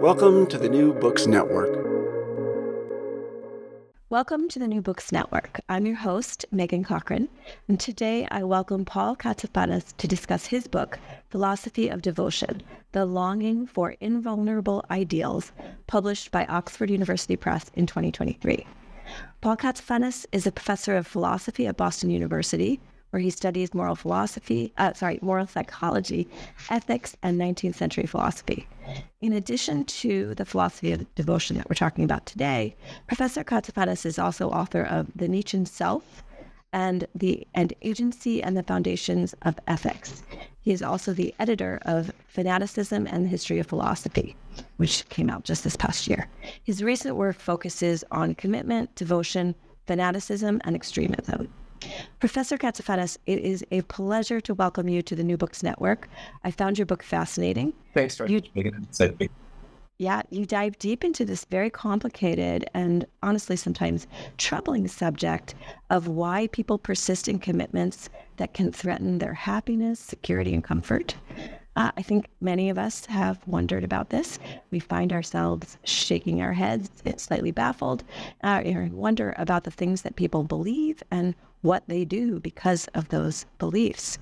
Welcome to the New Books Network. Welcome to the New Books Network. I'm your host, Megan Cochran, and today I welcome Paul Katsafanas to discuss his book, Philosophy of Devotion The Longing for Invulnerable Ideals, published by Oxford University Press in 2023. Paul Katsafanas is a professor of philosophy at Boston University, where he studies moral philosophy, uh, sorry, moral psychology, ethics, and 19th century philosophy. In addition to the philosophy of devotion that we're talking about today, Professor Katsafanas is also author of The Nietzschean Self and the and Agency and the Foundations of Ethics. He is also the editor of Fanaticism and the History of Philosophy, which came out just this past year. His recent work focuses on commitment, devotion, fanaticism, and extremism. Professor Katsafanas, it is a pleasure to welcome you to the New Books Network. I found your book fascinating. Thanks for You- Yeah, you dive deep into this very complicated and honestly sometimes troubling subject of why people persist in commitments that can threaten their happiness, security, and comfort. Uh, I think many of us have wondered about this. We find ourselves shaking our heads, slightly baffled, uh, and wonder about the things that people believe and what they do because of those beliefs.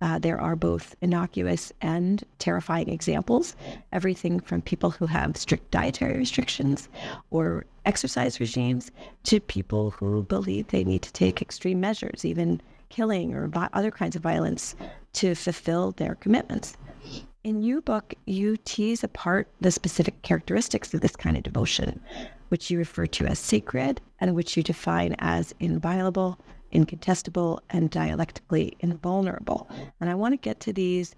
Uh, there are both innocuous and terrifying examples, everything from people who have strict dietary restrictions or exercise regimes to people who believe they need to take extreme measures, even killing or other kinds of violence to fulfill their commitments. In your book, you tease apart the specific characteristics of this kind of devotion, which you refer to as sacred and which you define as inviolable, incontestable, and dialectically invulnerable. And I want to get to these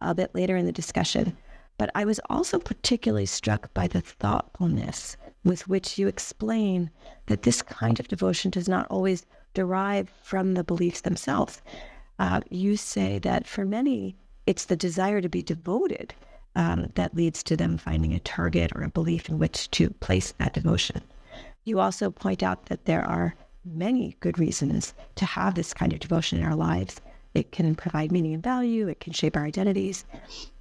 a bit later in the discussion. But I was also particularly struck by the thoughtfulness with which you explain that this kind of devotion does not always derive from the beliefs themselves. Uh, you say that for many, it's the desire to be devoted um, that leads to them finding a target or a belief in which to place that devotion. You also point out that there are many good reasons to have this kind of devotion in our lives. It can provide meaning and value, it can shape our identities,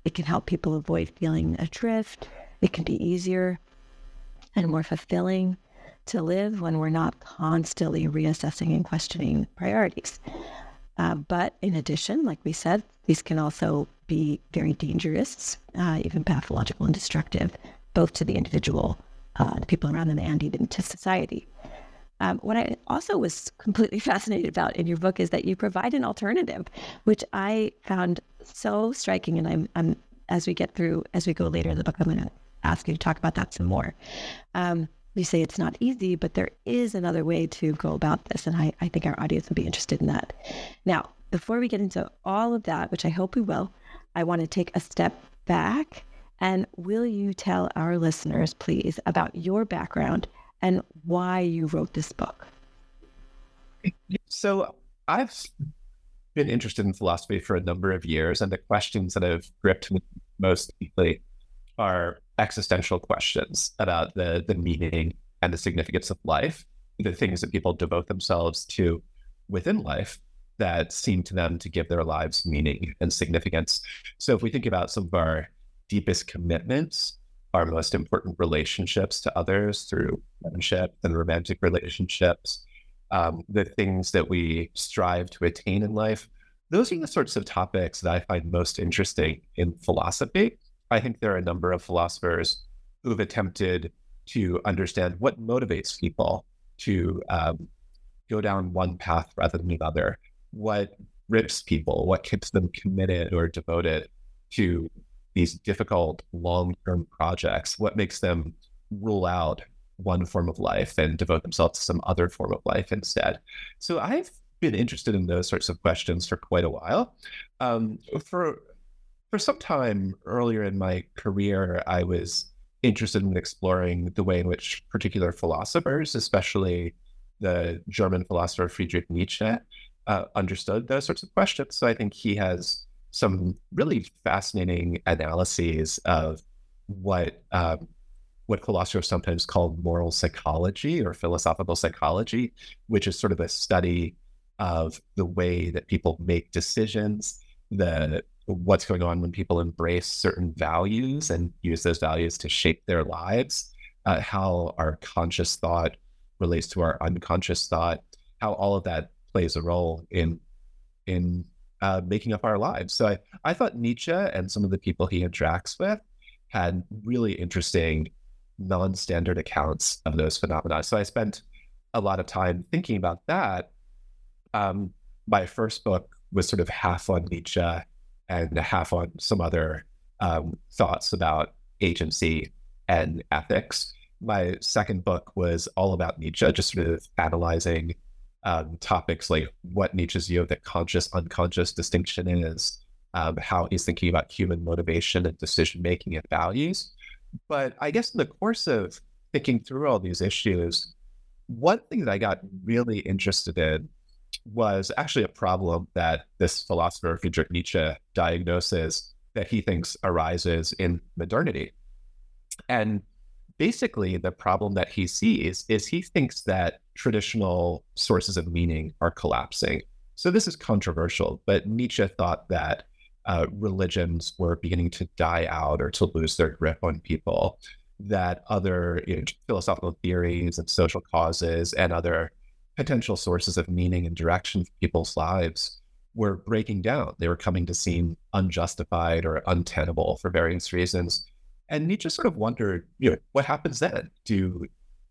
it can help people avoid feeling adrift, it can be easier and more fulfilling to live when we're not constantly reassessing and questioning priorities. Uh, but in addition, like we said, these can also be very dangerous, uh, even pathological and destructive, both to the individual, uh, the people around them, and even to society. Um, what I also was completely fascinated about in your book is that you provide an alternative, which I found so striking. And I'm, I'm as we get through, as we go later in the book, I'm going to ask you to talk about that some more. Um, you say it's not easy, but there is another way to go about this. And I, I think our audience would be interested in that. Now, before we get into all of that, which I hope we will, I want to take a step back. And will you tell our listeners, please, about your background and why you wrote this book? So I've been interested in philosophy for a number of years, and the questions that have gripped me most deeply are existential questions about the the meaning and the significance of life, the things that people devote themselves to within life that seem to them to give their lives meaning and significance. So if we think about some of our deepest commitments, our most important relationships to others through friendship and romantic relationships, um, the things that we strive to attain in life, those are the sorts of topics that I find most interesting in philosophy. I think there are a number of philosophers who've attempted to understand what motivates people to um, go down one path rather than another, what grips people, what keeps them committed or devoted to these difficult long term projects, what makes them rule out one form of life and devote themselves to some other form of life instead. So I've been interested in those sorts of questions for quite a while. Um, for for some time earlier in my career, I was interested in exploring the way in which particular philosophers, especially the German philosopher Friedrich Nietzsche, uh, understood those sorts of questions. So I think he has some really fascinating analyses of what um, what philosophers sometimes call moral psychology or philosophical psychology, which is sort of a study of the way that people make decisions, the what's going on when people embrace certain values and use those values to shape their lives, uh, how our conscious thought relates to our unconscious thought, how all of that plays a role in in uh, making up our lives. So I, I thought Nietzsche and some of the people he interacts with had really interesting non-standard accounts of those phenomena. So I spent a lot of time thinking about that. Um, my first book was sort of half on Nietzsche and half on some other um, thoughts about agency and ethics. My second book was all about Nietzsche, just sort of analyzing um, topics like what Nietzsche's view of the conscious unconscious distinction is, um, how he's thinking about human motivation and decision making and values. But I guess in the course of thinking through all these issues, one thing that I got really interested in was actually a problem that this philosopher Friedrich Nietzsche diagnoses that he thinks arises in modernity. And basically, the problem that he sees is he thinks that traditional sources of meaning are collapsing. So this is controversial, but Nietzsche thought that uh, religions were beginning to die out or to lose their grip on people, that other you know, philosophical theories and social causes and other potential sources of meaning and direction for people's lives were breaking down. They were coming to seem unjustified or untenable for various reasons. And Nietzsche sort of wondered, you know, what happens then? Do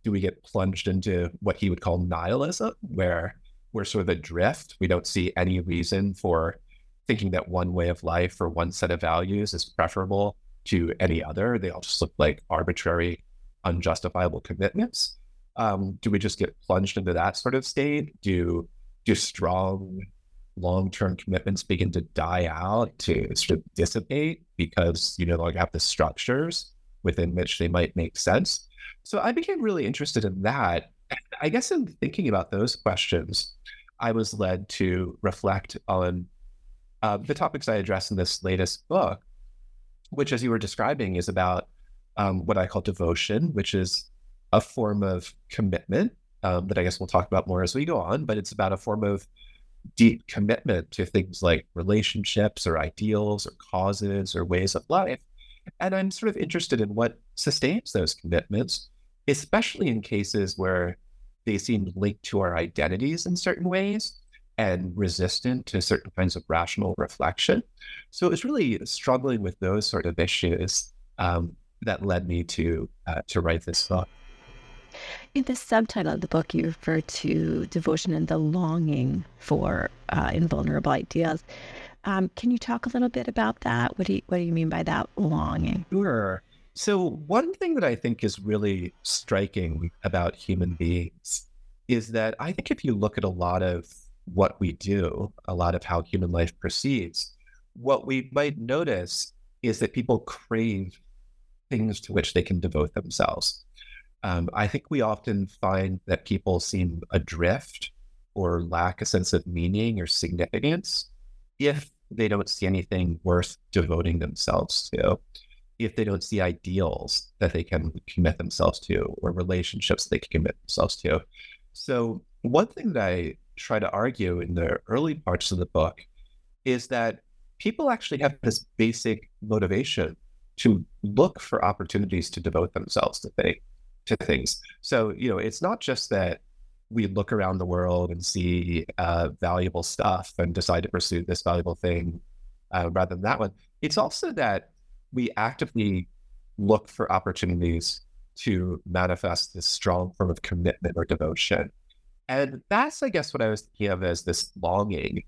do we get plunged into what he would call nihilism, where we're sort of adrift? We don't see any reason for thinking that one way of life or one set of values is preferable to any other. They all just look like arbitrary, unjustifiable commitments. Um, do we just get plunged into that sort of state? Do do strong long-term commitments begin to die out, to sort of dissipate because you no longer have the structures within which they might make sense? So I became really interested in that. I guess in thinking about those questions, I was led to reflect on uh, the topics I address in this latest book, which, as you were describing, is about um, what I call devotion, which is a form of commitment um, that I guess we'll talk about more as we go on, but it's about a form of deep commitment to things like relationships or ideals or causes or ways of life. And I'm sort of interested in what sustains those commitments, especially in cases where they seem linked to our identities in certain ways and resistant to certain kinds of rational reflection. So it was really struggling with those sort of issues um, that led me to uh, to write this book. In the subtitle of the book, you refer to devotion and the longing for uh, invulnerable ideals. Um, can you talk a little bit about that? What do you, what do you mean by that longing? Sure. So one thing that I think is really striking about human beings is that I think if you look at a lot of what we do, a lot of how human life proceeds, what we might notice is that people crave things to which they can devote themselves. Um, I think we often find that people seem adrift or lack a sense of meaning or significance if they don't see anything worth devoting themselves to, if they don't see ideals that they can commit themselves to or relationships they can commit themselves to. So, one thing that I try to argue in the early parts of the book is that people actually have this basic motivation to look for opportunities to devote themselves to things to things. So, you know, it's not just that we look around the world and see uh, valuable stuff and decide to pursue this valuable thing uh, rather than that one. It's also that we actively look for opportunities to manifest this strong form of commitment or devotion. And that's, I guess, what I was thinking of as this longing,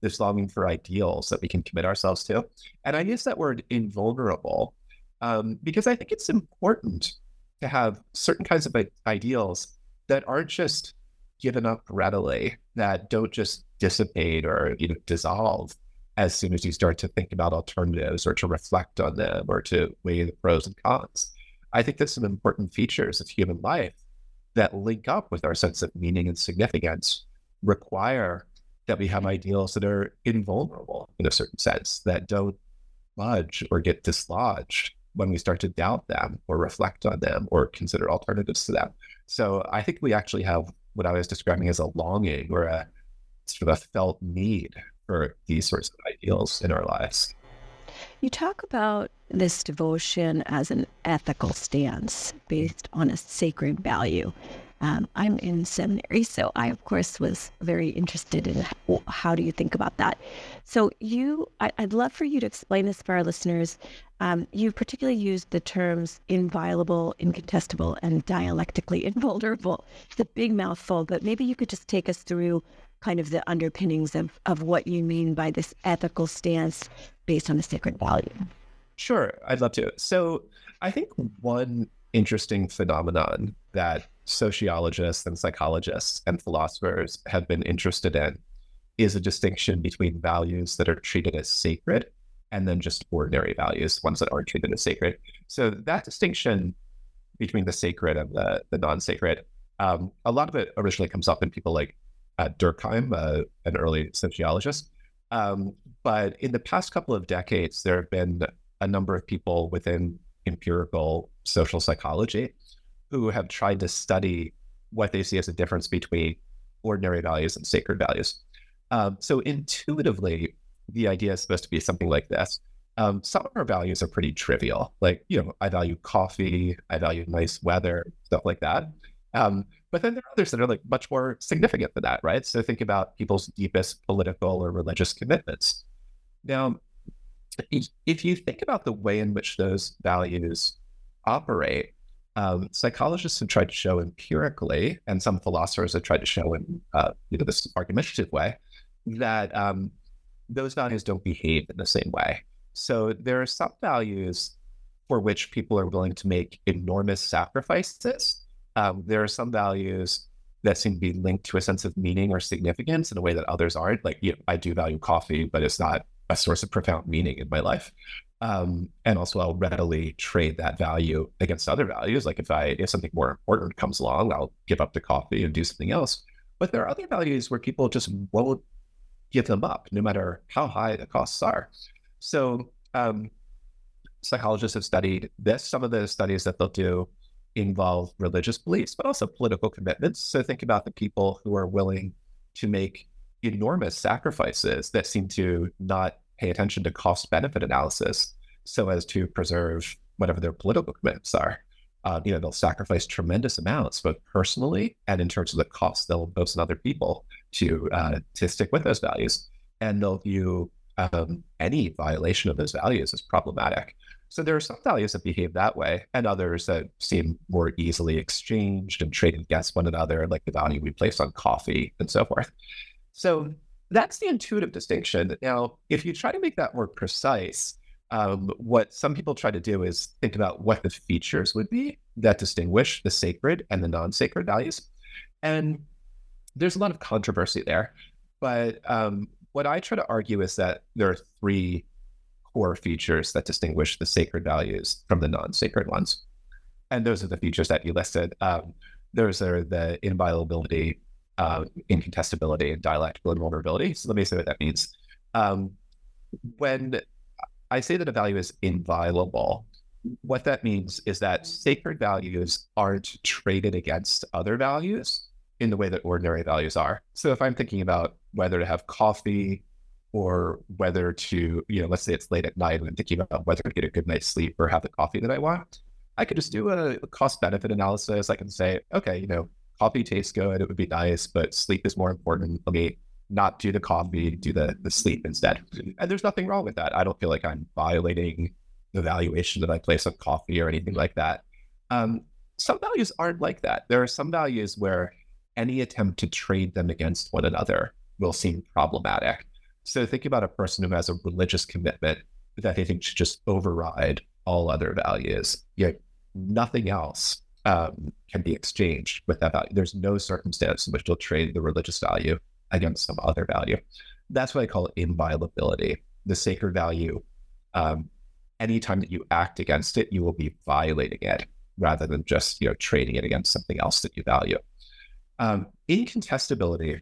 this longing for ideals that we can commit ourselves to. And I use that word invulnerable um, because I think it's important to have certain kinds of ideals that aren't just given up readily, that don't just dissipate or you know dissolve as soon as you start to think about alternatives or to reflect on them or to weigh the pros and cons. I think there's some important features of human life that link up with our sense of meaning and significance require that we have ideals that are invulnerable in a certain sense, that don't budge or get dislodged when we start to doubt them or reflect on them or consider alternatives to them. So I think we actually have what I was describing as a longing or a sort of a felt need for these sorts of ideals in our lives. You talk about this devotion as an ethical stance based on a sacred value. Um, I'm in seminary, so I, of course, was very interested in how, how do you think about that. So, you, I, would love for you to explain this for our listeners. Um, you particularly used the terms inviolable, incontestable, and dialectically invulnerable. It's a big mouthful, but maybe you could just take us through kind of the underpinnings of, of what you mean by this ethical stance based on the sacred value. Sure, I'd love to. So, I think one interesting phenomenon that sociologists and psychologists and philosophers have been interested in is a distinction between values that are treated as sacred and then just ordinary values, ones that aren't treated as sacred. So that distinction between the sacred and the, the non-sacred, um, a lot of it originally comes up in people like uh, Durkheim, uh, an early sociologist. Um, but in the past couple of decades, there have been a number of people within empirical social psychology who have tried to study what they see as a difference between ordinary values and sacred values. Um, so intuitively, the idea is supposed to be something like this. Um, some of our values are pretty trivial, like you know, I value coffee, I value nice weather, stuff like that. Um, but then there are others that are like much more significant than that, right? So think about people's deepest political or religious commitments. Now, if you think about the way in which those values operate, um, psychologists have tried to show empirically, and some philosophers have tried to show in uh, you know this argumentative way, that um, those values don't behave in the same way. So there are some values for which people are willing to make enormous sacrifices. Um, there are some values that seem to be linked to a sense of meaning or significance in a way that others aren't. Like, you know, I do value coffee, but it's not a source of profound meaning in my life. Um, and also, I'll readily trade that value against other values. Like if I if something more important comes along, I'll give up the coffee and do something else. But there are other values where people just won't give them up, no matter how high the costs are. So um, psychologists have studied this. Some of the studies that they'll do involve religious beliefs, but also political commitments. So think about the people who are willing to make enormous sacrifices that seem to not pay attention to cost benefit analysis so as to preserve whatever their political commitments are. Uh, you know, they'll sacrifice tremendous amounts, both personally and in terms of the cost they'll impose on other people to uh, to stick with those values, and they'll view um, any violation of those values as problematic. So there are some values that behave that way, and others that seem more easily exchanged and traded against one another, like the value we place on coffee and so forth. So that's the intuitive distinction. Now, if you try to make that more precise, um, what some people try to do is think about what the features would be that distinguish the sacred and the non sacred values. And there's a lot of controversy there. But um, what I try to argue is that there are three core features that distinguish the sacred values from the non sacred ones. And those are the features that you listed. Um, those are the inviolability, uh, incontestability, and dialectical invulnerability. So let me say what that means. Um, when I say that a value is inviolable. What that means is that sacred values aren't traded against other values in the way that ordinary values are. So if I'm thinking about whether to have coffee or whether to, you know, let's say it's late at night and I'm thinking about whether to get a good night's sleep or have the coffee that I want, I could just do a cost benefit analysis. I can say, okay, you know, coffee tastes good, it would be nice, but sleep is more important. Let me not do the coffee, do the, the sleep instead. And there's nothing wrong with that. I don't feel like I'm violating the valuation that I place on coffee or anything like that. Um, some values aren't like that. There are some values where any attempt to trade them against one another will seem problematic. So think about a person who has a religious commitment that they think should just override all other values. Yet nothing else um, can be exchanged with that value. There's no circumstance in which they'll trade the religious value against some other value. That's what I call inviolability. The sacred value, um, anytime that you act against it, you will be violating it rather than just you know trading it against something else that you value. Um, incontestability,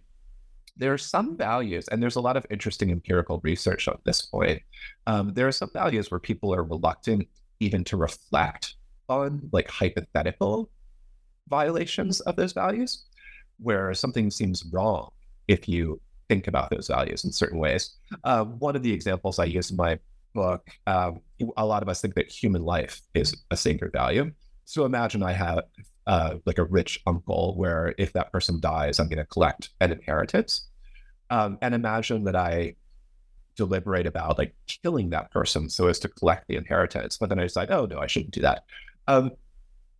there are some values, and there's a lot of interesting empirical research on this point. Um, there are some values where people are reluctant even to reflect on like hypothetical violations of those values, where something seems wrong if you think about those values in certain ways. Uh, one of the examples I use in my book, um, a lot of us think that human life is a sacred value. So imagine I have uh, like a rich uncle where if that person dies, I'm going to collect an inheritance. Um, and imagine that I deliberate about like killing that person so as to collect the inheritance. But then I decide, oh, no, I shouldn't do that. Um,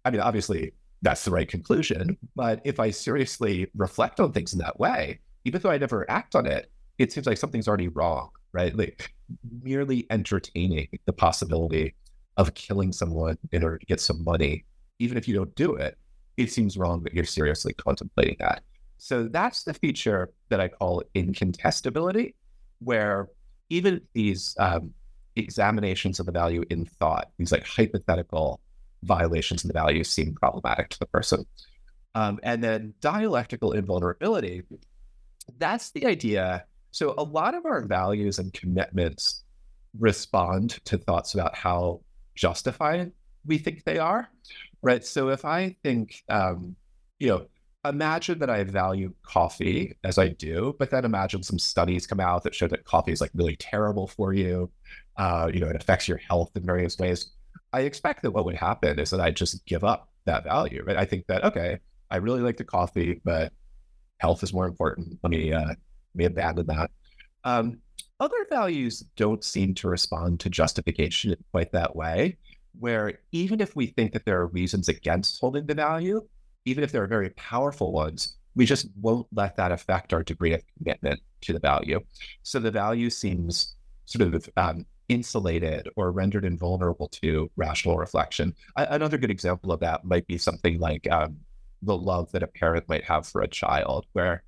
I mean, obviously, that's the right conclusion. But if I seriously reflect on things in that way, even though I never act on it, it seems like something's already wrong, right? Like merely entertaining the possibility of killing someone in order to get some money, even if you don't do it, it seems wrong that you're seriously contemplating that. So that's the feature that I call incontestability, where even these um, examinations of the value in thought, these like hypothetical violations of the value seem problematic to the person. Um, and then dialectical invulnerability, that's the idea. So a lot of our values and commitments respond to thoughts about how justified we think they are, right? So if I think, um, you know, imagine that I value coffee as I do, but then imagine some studies come out that show that coffee is like really terrible for you. Uh, you know, it affects your health in various ways. I expect that what would happen is that I just give up that value, right? I think that okay, I really like the coffee, but health is more important. Let me uh, let me abandon that. Um, other values don't seem to respond to justification quite that way, where even if we think that there are reasons against holding the value, even if there are very powerful ones, we just won't let that affect our degree of commitment to the value. So the value seems sort of um, insulated or rendered invulnerable to rational reflection. I, another good example of that might be something like um, the love that a parent might have for a child, where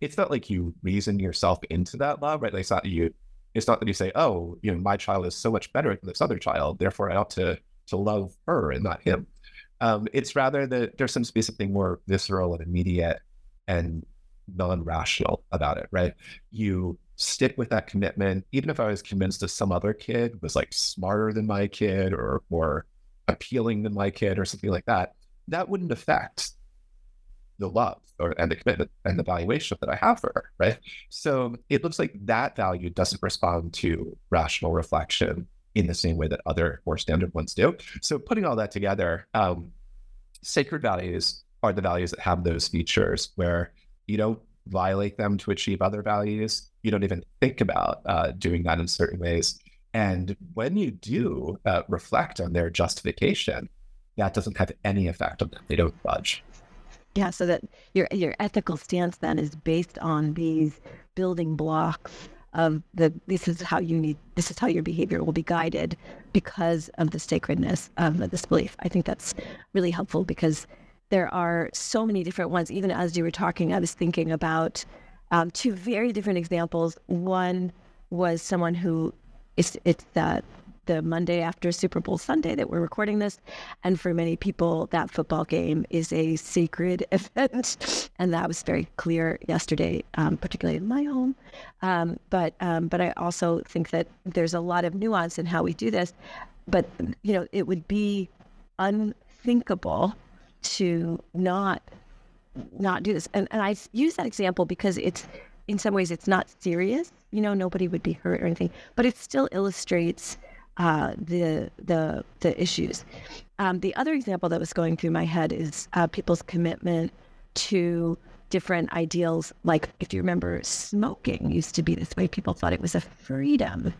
it's not like you reason yourself into that love, right? Like it's not you. It's not that you say, "Oh, you know, my child is so much better than this other child, therefore I ought to to love her and not him." Um, it's rather that there seems to be something more visceral and immediate and non-rational about it, right? You stick with that commitment, even if I was convinced that some other kid was like smarter than my kid or more appealing than my kid or something like that. That wouldn't affect the love or and the commitment and the valuation that I have for her, right? So it looks like that value doesn't respond to rational reflection in the same way that other more standard ones do. So putting all that together, um, sacred values are the values that have those features where you don't violate them to achieve other values. You don't even think about uh, doing that in certain ways. And when you do uh, reflect on their justification, that doesn't have any effect on them. They don't budge. Yeah, so that your your ethical stance then is based on these building blocks of the this is how you need this is how your behavior will be guided because of the sacredness of this belief. I think that's really helpful because there are so many different ones. Even as you were talking, I was thinking about um, two very different examples. One was someone who it's it's that the Monday after Super Bowl Sunday that we're recording this. And for many people, that football game is a sacred event. and that was very clear yesterday, um, particularly in my home. Um, but um, but I also think that there's a lot of nuance in how we do this. But, you know, it would be unthinkable to not not do this. And, and I use that example because it's in some ways it's not serious. You know, nobody would be hurt or anything, but it still illustrates uh, the the the issues. Um, the other example that was going through my head is uh, people's commitment to different ideals. Like if you remember, smoking used to be this way. People thought it was a freedom,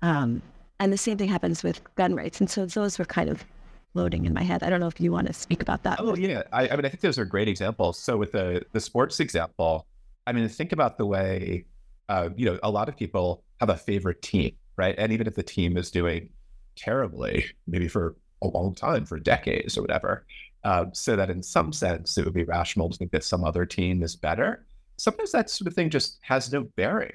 um, and the same thing happens with gun rights. And so those were kind of exploding in my head. I don't know if you want to speak about that. Oh yeah, I, I mean, I think those are great examples. So with the the sports example, I mean, think about the way uh, you know a lot of people have a favorite team, right? And even if the team is doing terribly, maybe for a long time, for decades or whatever, um, so that in some sense it would be rational to think that some other team is better. Sometimes that sort of thing just has no bearing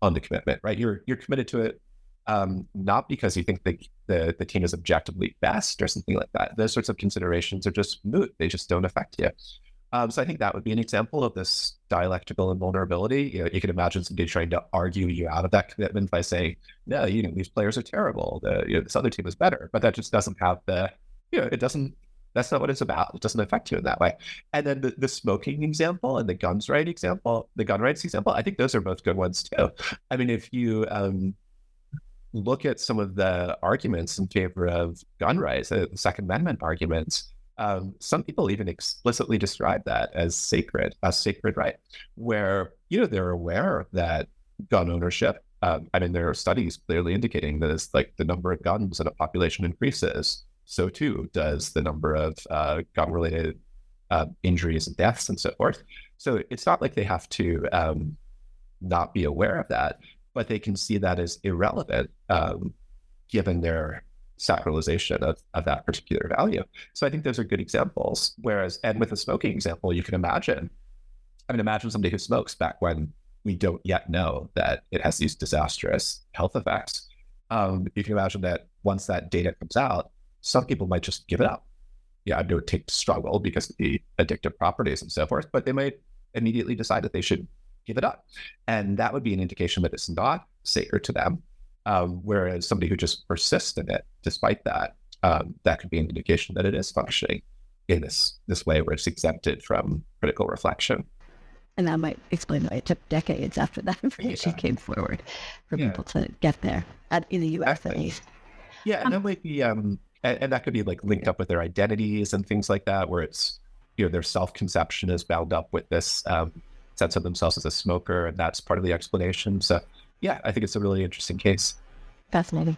on the commitment, right? You're you're committed to it um, not because you think the, the the team is objectively best or something like that. Those sorts of considerations are just moot; they just don't affect you. Um, so I think that would be an example of this dialectical invulnerability. You, know, you can imagine somebody trying to argue you out of that commitment by saying, "No, you know these players are terrible. The, you know, this other team is better," but that just doesn't have the, you know, it doesn't. That's not what it's about. It doesn't affect you in that way. And then the, the smoking example and the guns right example, the gun rights example, I think those are both good ones too. I mean, if you um, look at some of the arguments in favor of gun rights, uh, the Second Amendment arguments, um, some people even explicitly describe that as sacred, a sacred right, where you know they're aware that gun ownership. Um, I mean, there are studies clearly indicating that as like the number of guns in a population increases, so too does the number of uh, gun-related uh, injuries and deaths and so forth. So it's not like they have to um, not be aware of that, but they can see that as irrelevant um, given their sacralization of, of that particular value. So I think those are good examples. Whereas, and with the smoking example, you can imagine, I mean, imagine somebody who smokes back when we don't yet know that it has these disastrous health effects. Um, you can imagine that once that data comes out, some people might just give it up. Yeah, I know it takes struggle because of the addictive properties and so forth, but they might immediately decide that they should give it up. And that would be an indication that it's not sacred to them. Um, whereas somebody who just persists in it, despite that, um, that could be an indication that it is functioning in this this way where it's exempted from critical reflection. And that might explain why it took decades after that information yeah. came forward for yeah. people to get there, at, in the U.S. at least. Yeah, and um, that might be, um, and, and, that could be like linked up with their identities and things like that, where it's you know their self conception is bound up with this um, sense of themselves as a smoker, and that's part of the explanation. So yeah, I think it's a really interesting case. Fascinating.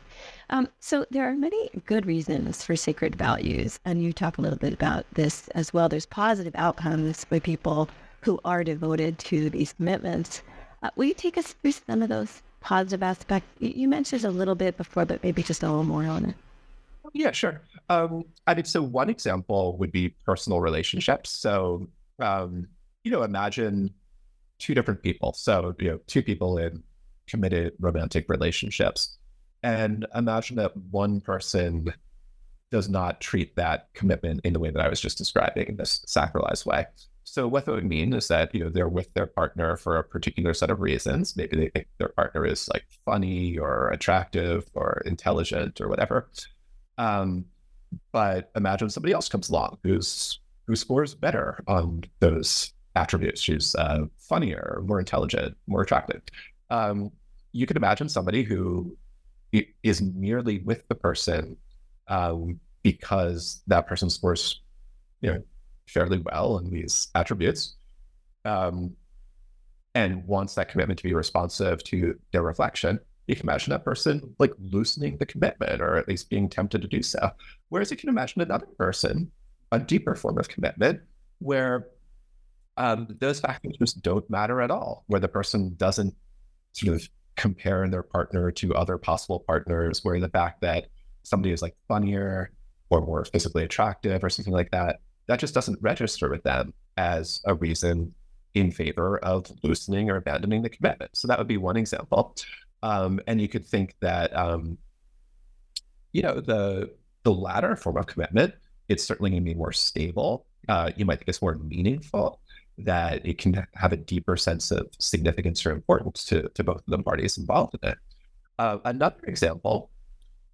Um, so there are many good reasons for sacred values, and you talk a little bit about this as well. There's positive outcomes by people who are devoted to these commitments. Uh, will you take us through some of those positive aspects? You mentioned a little bit before, but maybe just a little more on it. Yeah, sure. Um, I mean, so one example would be personal relationships. So, um, you know, imagine two different people. So, you know, two people in committed romantic relationships. And imagine that one person does not treat that commitment in the way that I was just describing in this sacralized way. So what that would mean is that you know they're with their partner for a particular set of reasons. Maybe they think their partner is like funny or attractive or intelligent or whatever. Um, but imagine somebody else comes along who's who scores better on those attributes. She's uh, funnier, more intelligent, more attractive. Um, you can imagine somebody who is merely with the person um, because that person scores, you know, fairly well in these attributes, um, and wants that commitment to be responsive to their reflection. You can imagine that person like loosening the commitment, or at least being tempted to do so. Whereas you can imagine another person, a deeper form of commitment, where um, those factors just don't matter at all, where the person doesn't sort of compare their partner to other possible partners, where the fact that somebody is like funnier or more physically attractive or something like that, that just doesn't register with them as a reason in favor of loosening or abandoning the commitment. So that would be one example. Um, and you could think that, um, you know, the the latter form of commitment, it's certainly going to be more stable. Uh, you might think it's more meaningful that it can have a deeper sense of significance or importance to, to both of the parties involved in it. Uh, another example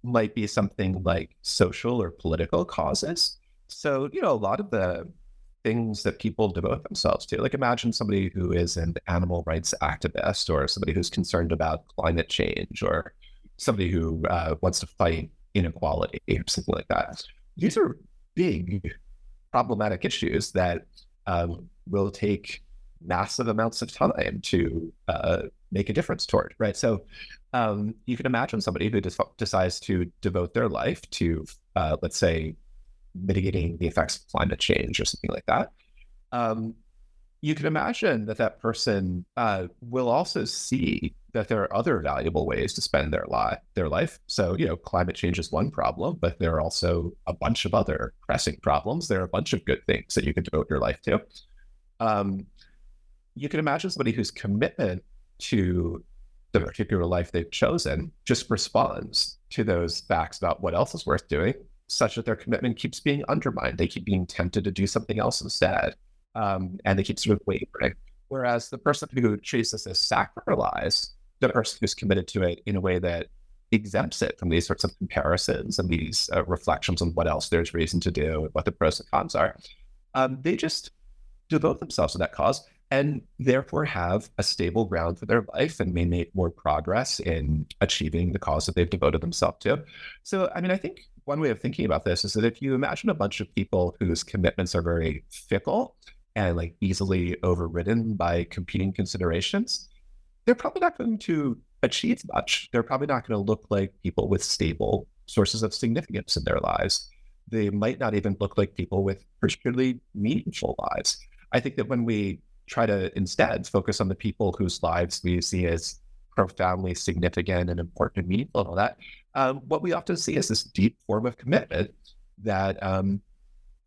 might be something like social or political causes. So, you know, a lot of the things that people devote themselves to, like imagine somebody who is an animal rights activist or somebody who's concerned about climate change or somebody who uh, wants to fight inequality or something like that. These are big problematic issues that um, will take massive amounts of time to uh, make a difference toward, right? So um, you can imagine somebody who decides to devote their life to, uh, let's say, mitigating the effects of climate change or something like that, um, you can imagine that that person uh, will also see that there are other valuable ways to spend their life. Their life. So, you know, climate change is one problem, but there are also a bunch of other pressing problems. There are a bunch of good things that you can devote your life to. Um, you can imagine somebody whose commitment to the particular life they've chosen just responds to those facts about what else is worth doing, such that their commitment keeps being undermined. They keep being tempted to do something else instead um, and they keep sort of wavering. Whereas the person who this as sacralized, the person who's committed to it in a way that exempts it from these sorts of comparisons and these uh, reflections on what else there's reason to do and what the pros and cons are, um, they just devote themselves to that cause and therefore have a stable ground for their life and may make more progress in achieving the cause that they've devoted themselves to. So, I mean, I think one way of thinking about this is that if you imagine a bunch of people whose commitments are very fickle, and like easily overridden by competing considerations, they're probably not going to achieve much. They're probably not going to look like people with stable sources of significance in their lives. They might not even look like people with particularly meaningful lives. I think that when we try to instead focus on the people whose lives we see as profoundly significant and important and meaningful and all that, um, what we often see is this deep form of commitment that um,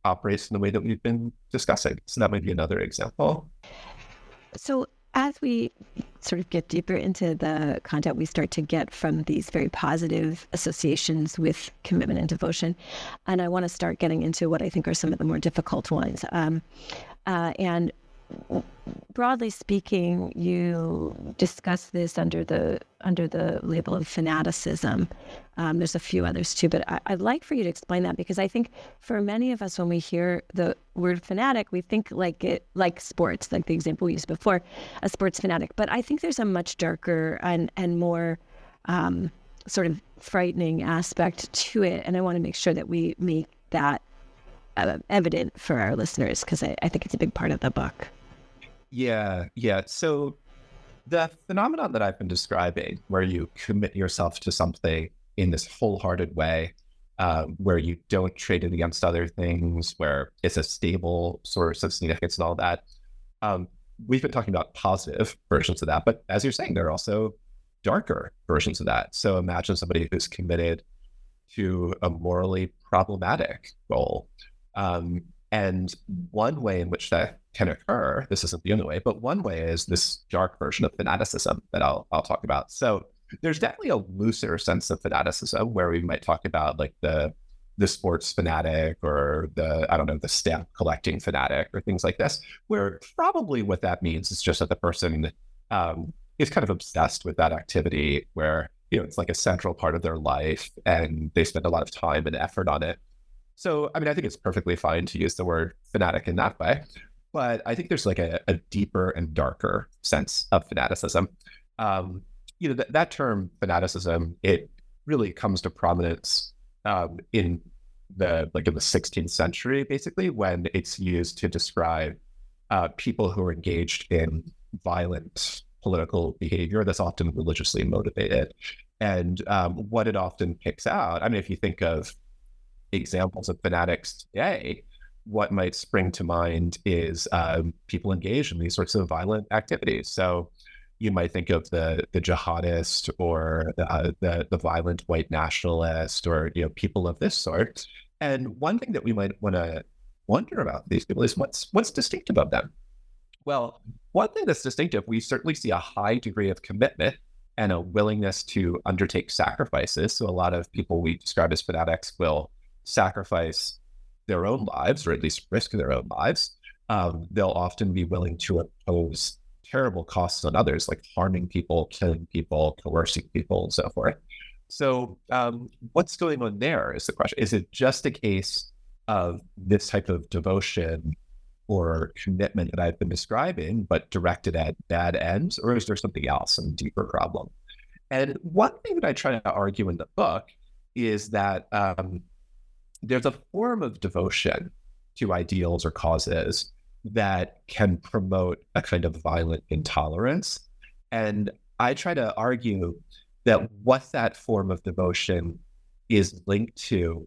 operates in the way that we've been discussing. So that might be another example. So as we sort of get deeper into the content we start to get from these very positive associations with commitment and devotion, and I want to start getting into what I think are some of the more difficult ones. Um, uh, and broadly speaking, you discuss this under the under the label of fanaticism. Um, there's a few others too, but I, would like for you to explain that because I think for many of us, when we hear the word fanatic, we think like it like sports, like the example we used before, a sports fanatic. But I think there's a much darker and and more um, sort of frightening aspect to it, and I want to make sure that we make that uh, evident for our listeners because I, I think it's a big part of the book. Yeah, yeah. So the phenomenon that I've been describing, where you commit yourself to something in this wholehearted way, uh, where you don't trade it against other things, where it's a stable source of significance and all that. Um, we've been talking about positive versions of that, but as you're saying, there are also darker versions of that. So imagine somebody who's committed to a morally problematic goal. Um, and one way in which that can occur, this isn't the only way, but one way is this dark version of fanaticism that I'll, I'll talk about. So there's definitely a looser sense of fanaticism where we might talk about like the the sports fanatic or the I don't know the stamp collecting fanatic or things like this, where probably what that means is just that the person um, is kind of obsessed with that activity, where you know it's like a central part of their life and they spend a lot of time and effort on it. So, I mean, I think it's perfectly fine to use the word fanatic in that way. But I think there's like a, a deeper and darker sense of fanaticism. Um, you know, th- that term fanaticism, it really comes to prominence um, in the like in the 16th century, basically, when it's used to describe uh, people who are engaged in violent political behavior that's often religiously motivated. And um, what it often picks out, I mean, if you think of examples of fanatics today, what might spring to mind is um, people engaged in these sorts of violent activities. So you might think of the the jihadist or the, uh, the, the violent white nationalist or you know people of this sort. And one thing that we might want to wonder about these people is what's what's distinctive of them. Well, one thing that's distinctive, we certainly see a high degree of commitment and a willingness to undertake sacrifices. So a lot of people we describe as fanatics will sacrifice their own lives, or at least risk their own lives, um, they'll often be willing to impose terrible costs on others, like harming people, killing people, coercing people, and so forth. So, um, what's going on there is the question. Is it just a case of this type of devotion or commitment that I've been describing, but directed at bad ends, or is there something else, some deeper problem? And one thing that I try to argue in the book is that um, there's a form of devotion to ideals or causes that can promote a kind of violent intolerance. And I try to argue that what that form of devotion is linked to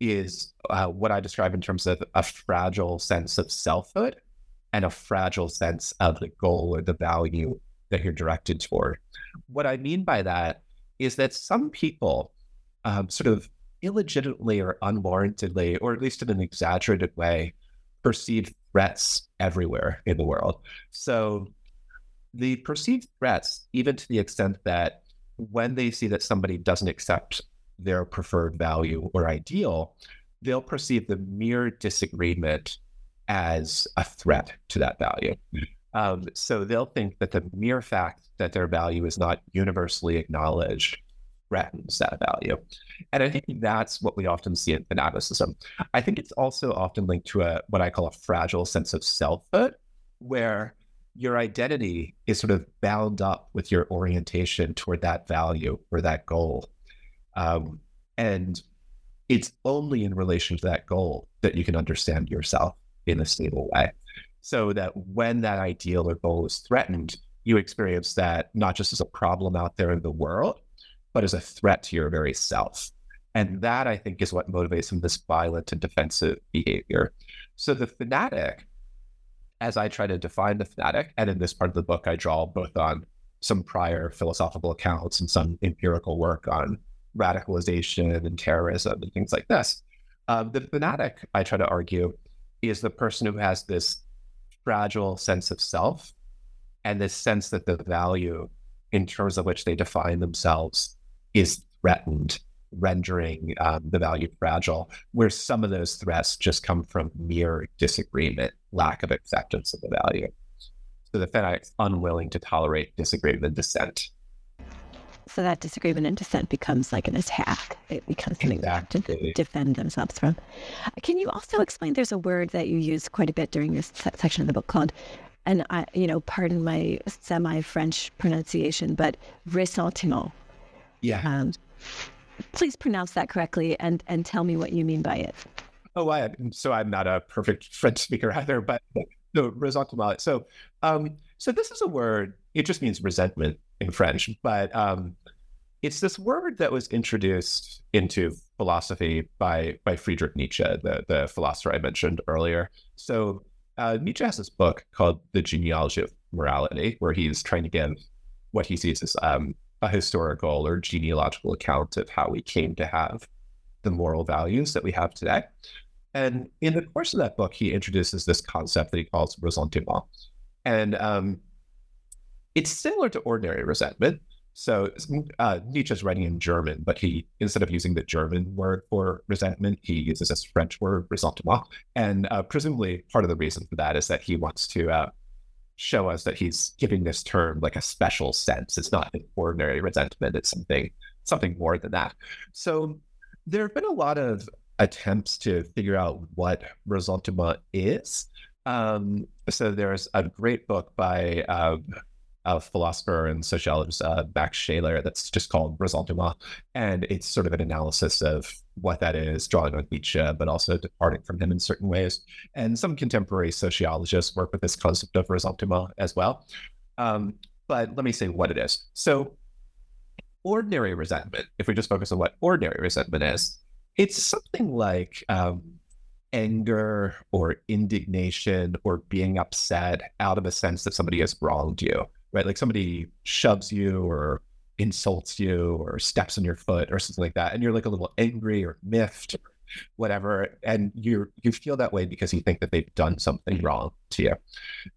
is uh, what I describe in terms of a fragile sense of selfhood and a fragile sense of the goal or the value that you're directed toward. What I mean by that is that some people um, sort of illegitimately or unwarrantedly, or at least in an exaggerated way, perceive threats everywhere in the world. So the perceived threats, even to the extent that when they see that somebody doesn't accept their preferred value or ideal, they'll perceive the mere disagreement as a threat to that value. Um, so they'll think that the mere fact that their value is not universally acknowledged threatens that value. And I think that's what we often see in fanaticism. I think it's also often linked to a what I call a fragile sense of selfhood, where your identity is sort of bound up with your orientation toward that value or that goal. Um, and it's only in relation to that goal that you can understand yourself in a stable way. So that when that ideal or goal is threatened, you experience that not just as a problem out there in the world, but as a threat to your very self. And that I think is what motivates some of this violent and defensive behavior. So the fanatic, as I try to define the fanatic, and in this part of the book, I draw both on some prior philosophical accounts and some empirical work on radicalization and terrorism and things like this. Um, the fanatic, I try to argue, is the person who has this fragile sense of self and this sense that the value in terms of which they define themselves is threatened, rendering um, the value fragile, where some of those threats just come from mere disagreement, lack of acceptance of the value. So the Fed is unwilling to tolerate disagreement and dissent. So that disagreement and dissent becomes like an attack. It becomes something exactly. to defend themselves from. Can you also explain? There's a word that you use quite a bit during this section of the book called and I, you know, pardon my semi-French pronunciation, but ressentiment. Yeah. Um, please pronounce that correctly and and tell me what you mean by it. Oh, I so I'm not a perfect French speaker either, but no ressentiment. So, um, so this is a word. It just means resentment in French, but um, it's this word that was introduced into philosophy by by Friedrich Nietzsche, the the philosopher I mentioned earlier. So uh, Nietzsche has this book called The Genealogy of Morality, where he's trying to give what he sees as um, a historical or genealogical account of how we came to have the moral values that we have today. And in the course of that book, he introduces this concept that he calls ressentiment. And um, it's similar to ordinary resentment, so uh, Nietzsche's writing in German, but he instead of using the German word for resentment, he uses this French word ressentiment. And uh, presumably, part of the reason for that is that he wants to uh, show us that he's giving this term like a special sense. It's not an ordinary resentment; it's something something more than that. So there have been a lot of attempts to figure out what ressentiment is. Um, so there's a great book by um, a philosopher and sociologist uh, Max Scheler that's just called Ressentiment. And it's sort of an analysis of what that is, drawing on Nietzsche, but also departing from him in certain ways. And some contemporary sociologists work with this concept of ressentiment as well. Um, but let me say what it is. So, ordinary resentment, if we just focus on what ordinary resentment is, it's something like um, anger or indignation or being upset out of a sense that somebody has wronged you right? Like somebody shoves you or insults you or steps on your foot or something like that, and you're like a little angry or miffed or whatever, and you you feel that way because you think that they've done something wrong to you.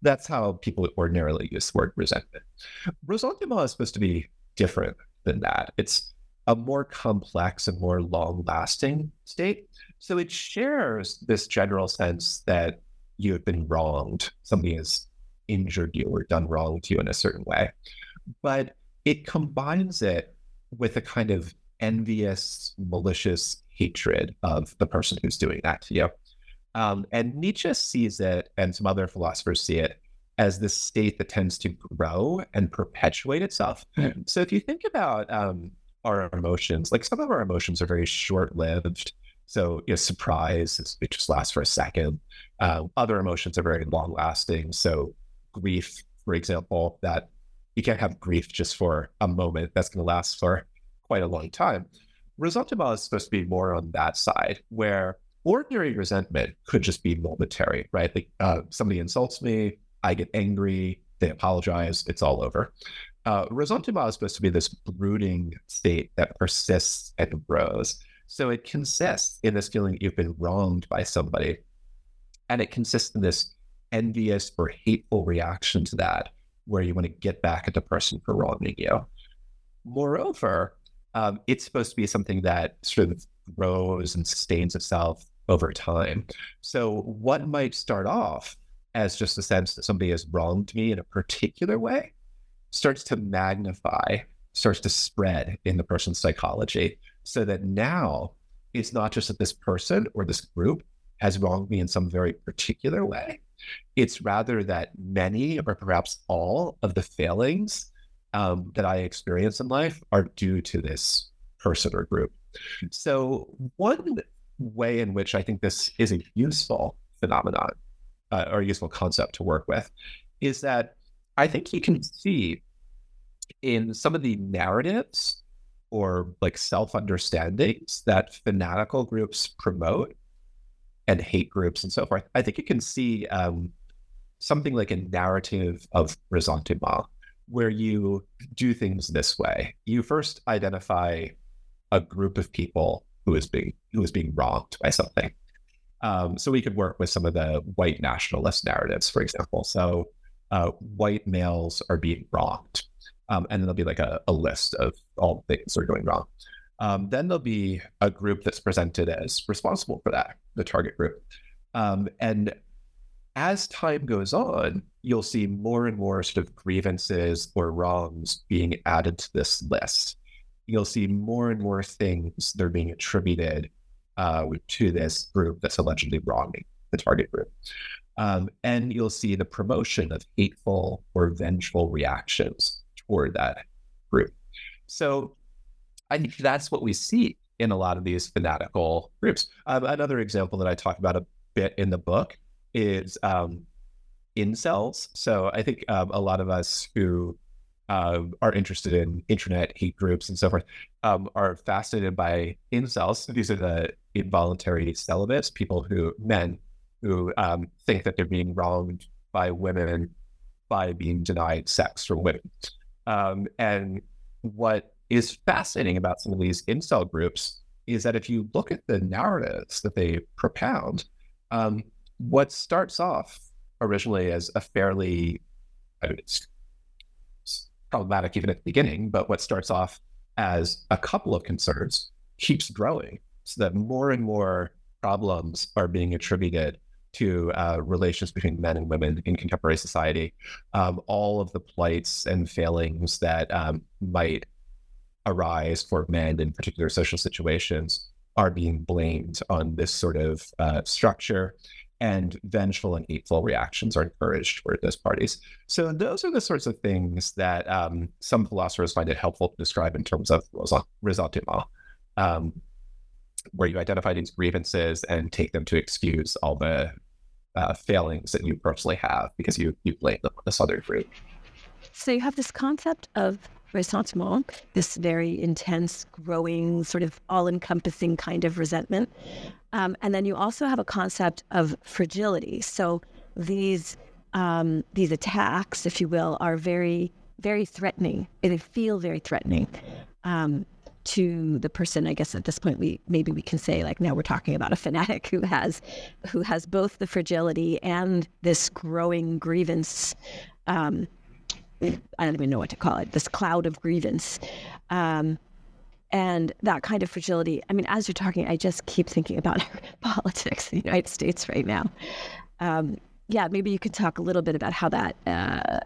That's how people ordinarily use the word resentment. Ressentiment is supposed to be different than that. It's a more complex and more long lasting state. So it shares this general sense that you have been wronged. Somebody has injured you or done wrong to you in a certain way. But it combines it with a kind of envious, malicious hatred of the person who's doing that to you. Um, and Nietzsche sees it, and some other philosophers see it as this state that tends to grow and perpetuate itself. Mm-hmm. So if you think about um, our emotions, like some of our emotions are very short lived. So, you know, surprise, it just lasts for a second. Uh, other emotions are very long lasting. So, grief, for example, that you can't have grief just for a moment. That's going to last for quite a long time. Ressentiment is supposed to be more on that side, where ordinary resentment could just be momentary, right? Like uh, somebody insults me, I get angry, they apologize, it's all over. Uh, ressentiment is supposed to be this brooding state that persists and grows. So it consists in this feeling that you've been wronged by somebody. And it consists in this envious or hateful reaction to that, where you want to get back at the person for wronging you. Moreover, um, it's supposed to be something that sort of grows and sustains itself over time. So, what might start off as just a sense that somebody has wronged me in a particular way starts to magnify, starts to spread in the person's psychology, so that now it's not just that this person or this group has wronged me in some very particular way. It's rather that many or perhaps all of the failings um, that I experience in life are due to this person or group. So, one way in which I think this is a useful phenomenon uh, or a useful concept to work with is that I think you can see in some of the narratives or like self understandings that fanatical groups promote and hate groups and so forth. I think you can see um, something like a narrative of ressentiment where you do things this way. You first identify a group of people who is being who is being wronged by something. Um, so we could work with some of the white nationalist narratives, for example. So uh, white males are being wronged, um, and then there'll be like a, a, list of all things that are going wrong. Um, then there'll be a group that's presented as responsible for that, the target group. Um, and as time goes on, you'll see more and more sort of grievances or wrongs being added to this list. You'll see more and more things that are being attributed uh, to this group that's allegedly wronging the target group. Um, and you'll see the promotion of hateful or vengeful reactions toward that group. So I think that's what we see in a lot of these fanatical groups. Um, another example that I talk about a bit in the book is um, incels. So I think um, a lot of us who uh, are interested in internet hate groups and so forth um, are fascinated by incels. These are the involuntary celibates, people who, men who um, think that they're being wronged by women by being denied sex from women. Um, and what is fascinating about some of these incel groups is that if you look at the narratives that they propound, um, what starts off originally as a fairly, I mean, it's, problematic even at the beginning, but what starts off as a couple of concerns keeps growing so that more and more problems are being attributed to uh, relations between men and women in contemporary society. Um, all of the plights and failings that um, might arise for men in particular social situations are being blamed on this sort of uh, structure and vengeful and hateful reactions are encouraged toward those parties. So those are the sorts of things that um, some philosophers find it helpful to describe in terms of ressentiment, um, where you identify these grievances and take them to excuse all the uh, failings that you personally have because you you blame them on this other group. So you have this concept of ressentiment, this very intense, growing, sort of all encompassing kind of resentment. Um, and then you also have a concept of fragility. So these um, these attacks, if you will, are very very threatening. They feel very threatening um, to the person. I guess at this point, we maybe we can say like now we're talking about a fanatic who has who has both the fragility and this growing grievance. Um, I don't even know what to call it. This cloud of grievance. Um, and that kind of fragility. I mean, as you're talking, I just keep thinking about politics in the United States right now. Um, yeah, maybe you could talk a little bit about how that uh,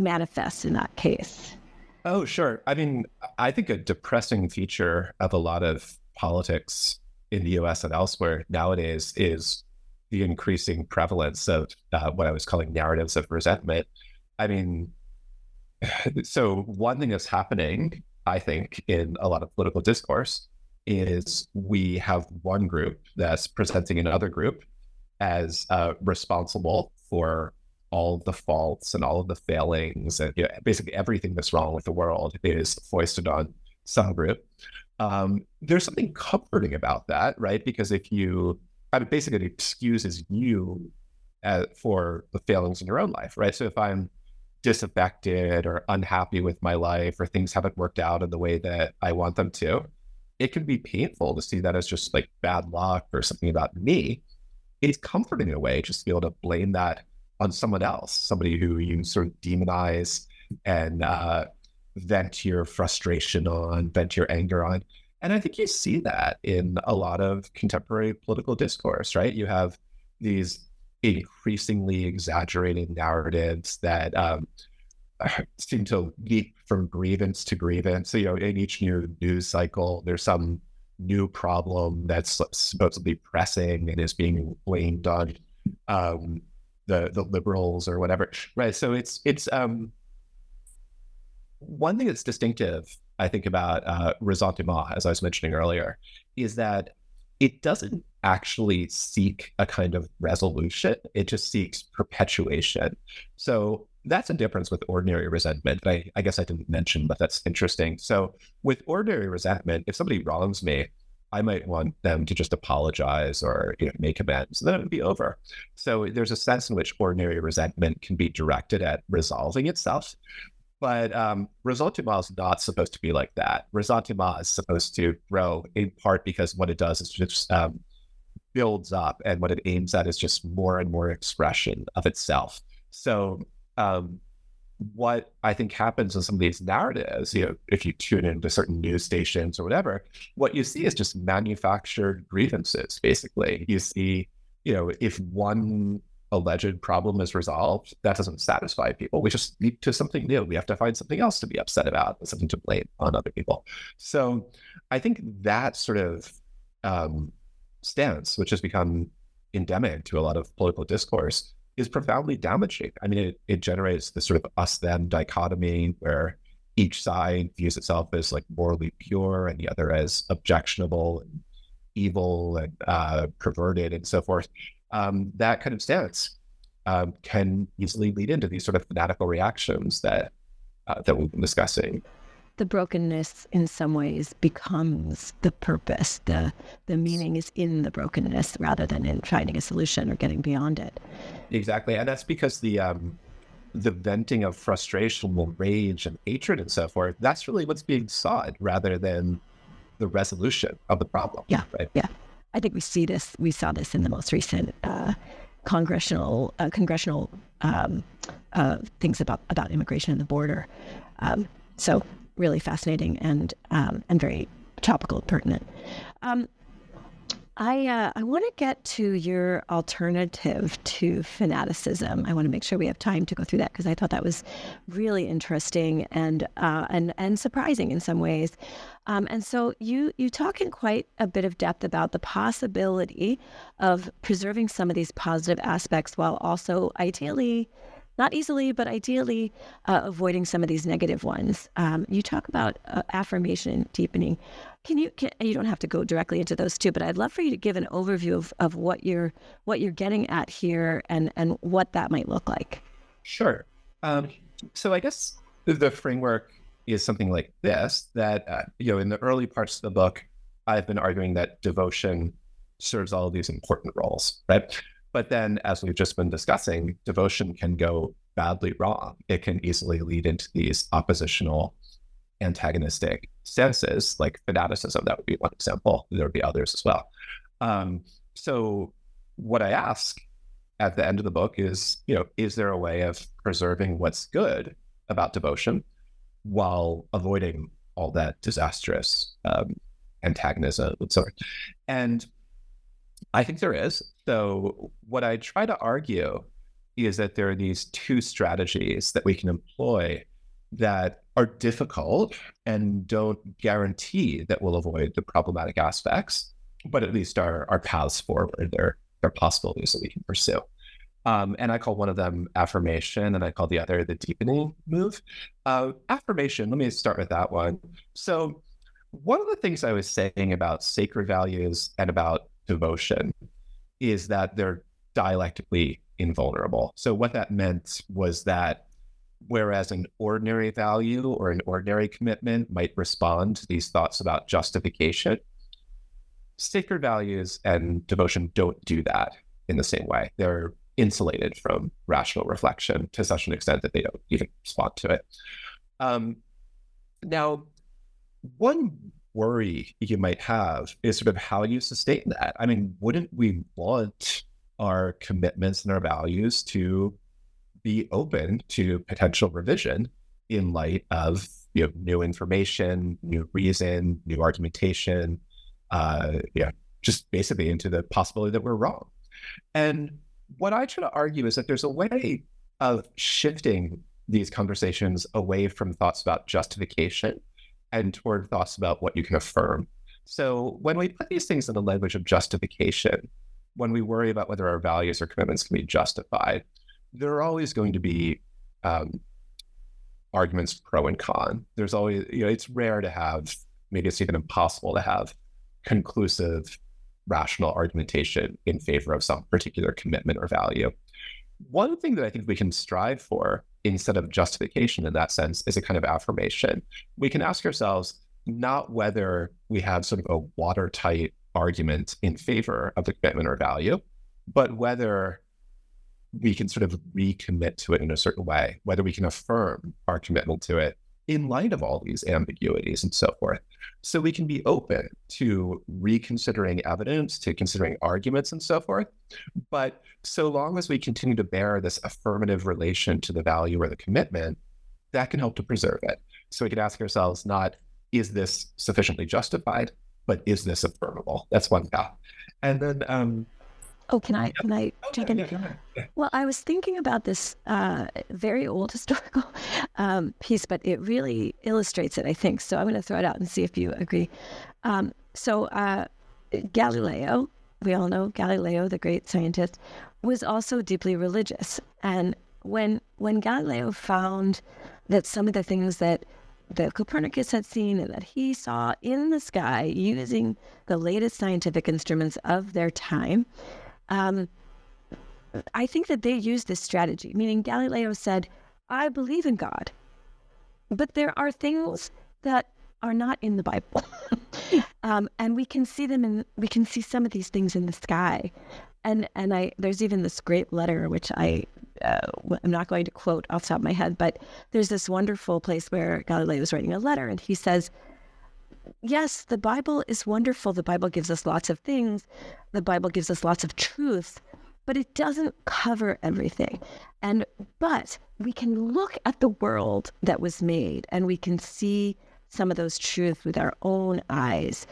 manifests in that case. Oh, sure. I mean, I think a depressing feature of a lot of politics in the US and elsewhere nowadays is the increasing prevalence of uh, what I was calling narratives of resentment. I mean, so one thing that's happening I think, in a lot of political discourse is we have one group that's presenting another group as uh, responsible for all of the faults and all of the failings and you know, basically everything that's wrong with the world is foisted on some group. um, there's something comforting about that, right? Because if you, I mean, basically, it excuses you uh, for the failings in your own life, right? So if I'm disaffected or unhappy with my life or things haven't worked out in the way that I want them to, it can be painful to see that as just like bad luck or something about me. It's comforting in a way just to be able to blame that on someone else, somebody who you sort of demonize and uh, vent your frustration on, vent your anger on. And I think you see that in a lot of contemporary political discourse, right? You have these increasingly exaggerating narratives that um, seem to leap from grievance to grievance. So, you know, in each new news cycle, there's some new problem that's supposedly pressing and is being blamed on um, the the liberals or whatever, right? So it's it's um, one thing that's distinctive, I think, about uh, Ressentiment, as I was mentioning earlier, is that it doesn't actually seek a kind of resolution. It just seeks perpetuation. So that's a difference with ordinary resentment. I, I guess I didn't mention, but that's interesting. So with ordinary resentment, if somebody wrongs me, I might want them to just apologize or you know, make amends, and then it would be over. So there's a sense in which ordinary resentment can be directed at resolving itself. But um, ressentiment is not supposed to be like that. Ressentiment is supposed to grow in part because what it does is just um, builds up, and what it aims at is just more and more expression of itself. So, um, what I think happens in some of these narratives, you know, if you tune into certain news stations or whatever, what you see is just manufactured grievances. Basically, you see, you know, if one alleged problem is resolved, that doesn't satisfy people. We just need to something new. We have to find something else to be upset about, something to blame on other people. So I think that sort of um, stance, which has become endemic to a lot of political discourse, is profoundly damaging. I mean, it, it generates this sort of us them dichotomy where each side views itself as like morally pure and the other as objectionable and evil and uh, perverted and so forth um, that kind of stance um, can easily lead into these sort of fanatical reactions that uh, that we've been discussing. The brokenness, in some ways, becomes the purpose. the The meaning is in the brokenness rather than in finding a solution or getting beyond it. Exactly, and that's because the um, the venting of frustration, rage, and hatred, and so forth. That's really what's being sought, rather than the resolution of the problem. Yeah, right. Yeah. I think we see this. We saw this in the most recent uh, congressional uh, congressional um, uh, things about about immigration and the border. Um, so really fascinating and um, and very topical, and pertinent. Um, I uh, I want to get to your alternative to fanaticism. I want to make sure we have time to go through that because I thought that was really interesting and uh, and and surprising in some ways. Um, and so you you talk in quite a bit of depth about the possibility of preserving some of these positive aspects while also ideally not easily, but ideally uh, avoiding some of these negative ones. Um, you talk about uh, affirmation deepening. Can you? Can, you don't have to go directly into those two, but I'd love for you to give an overview of, of what you're what you're getting at here and and what that might look like. Sure. Um, so I guess the framework is something like this: that uh, you know, in the early parts of the book, I've been arguing that devotion serves all of these important roles, right? But then, as we've just been discussing, devotion can go badly wrong. It can easily lead into these oppositional, antagonistic stances, like fanaticism. That would be one example. There would be others as well. Um, so, what I ask at the end of the book is, you know, is there a way of preserving what's good about devotion while avoiding all that disastrous um, antagonism and I think there is. So, what I try to argue is that there are these two strategies that we can employ that are difficult and don't guarantee that we'll avoid the problematic aspects, but at least are, are paths forward. They're, they're possibilities that we can pursue. Um, and I call one of them affirmation, and I call the other the deepening move. Uh, affirmation, let me start with that one. So, one of the things I was saying about sacred values and about devotion is that they're dialectically invulnerable. So what that meant was that whereas an ordinary value or an ordinary commitment might respond to these thoughts about justification. Sacred values and devotion don't do that in the same way. They're insulated from rational reflection to such an extent that they don't even respond to it. Um, now, one worry you might have is sort of how you sustain that. I mean, wouldn't we want our commitments and our values to be open to potential revision in light of you know, new information, new reason, new argumentation, uh, yeah, just basically into the possibility that we're wrong. And what I try to argue is that there's a way of shifting these conversations away from thoughts about justification and toward thoughts about what you can affirm. So when we put these things in the language of justification, when we worry about whether our values or commitments can be justified, there are always going to be um, arguments pro and con. There's always, you know, it's rare to have, maybe it's even impossible to have conclusive rational argumentation in favor of some particular commitment or value. One thing that I think we can strive for instead of justification in that sense is a kind of affirmation. We can ask ourselves not whether we have sort of a watertight argument in favor of the commitment or value, but whether we can sort of recommit to it in a certain way, whether we can affirm our commitment to it in light of all these ambiguities and so forth. So we can be open to reconsidering evidence, to considering arguments and so forth. But so long as we continue to bear this affirmative relation to the value or the commitment, that can help to preserve it. So we can ask ourselves not, is this sufficiently justified, but is this affirmable? That's one path. And then um, Oh, can I can I jump in? Well, I was thinking about this uh, very old historical um, piece, but it really illustrates it. I think so. I'm going to throw it out and see if you agree. Um, so uh, Galileo, we all know Galileo, the great scientist, was also deeply religious, and when when Galileo found that some of the things that that Copernicus had seen and that he saw in the sky using the latest scientific instruments of their time um, I think that they used this strategy, meaning Galileo said, I believe in God, but there are things that are not in the Bible. um, and we can see them in, we can see some of these things in the sky. And, and I, there's even this great letter, which I, uh, I'm not going to quote off the top of my head, but there's this wonderful place where Galileo is writing a letter and he says, yes, the Bible is wonderful. The Bible gives us lots of things. The Bible gives us lots of truth, but it doesn't cover everything. And but we can look at the world that was made and we can see some of those truths with our own eyes.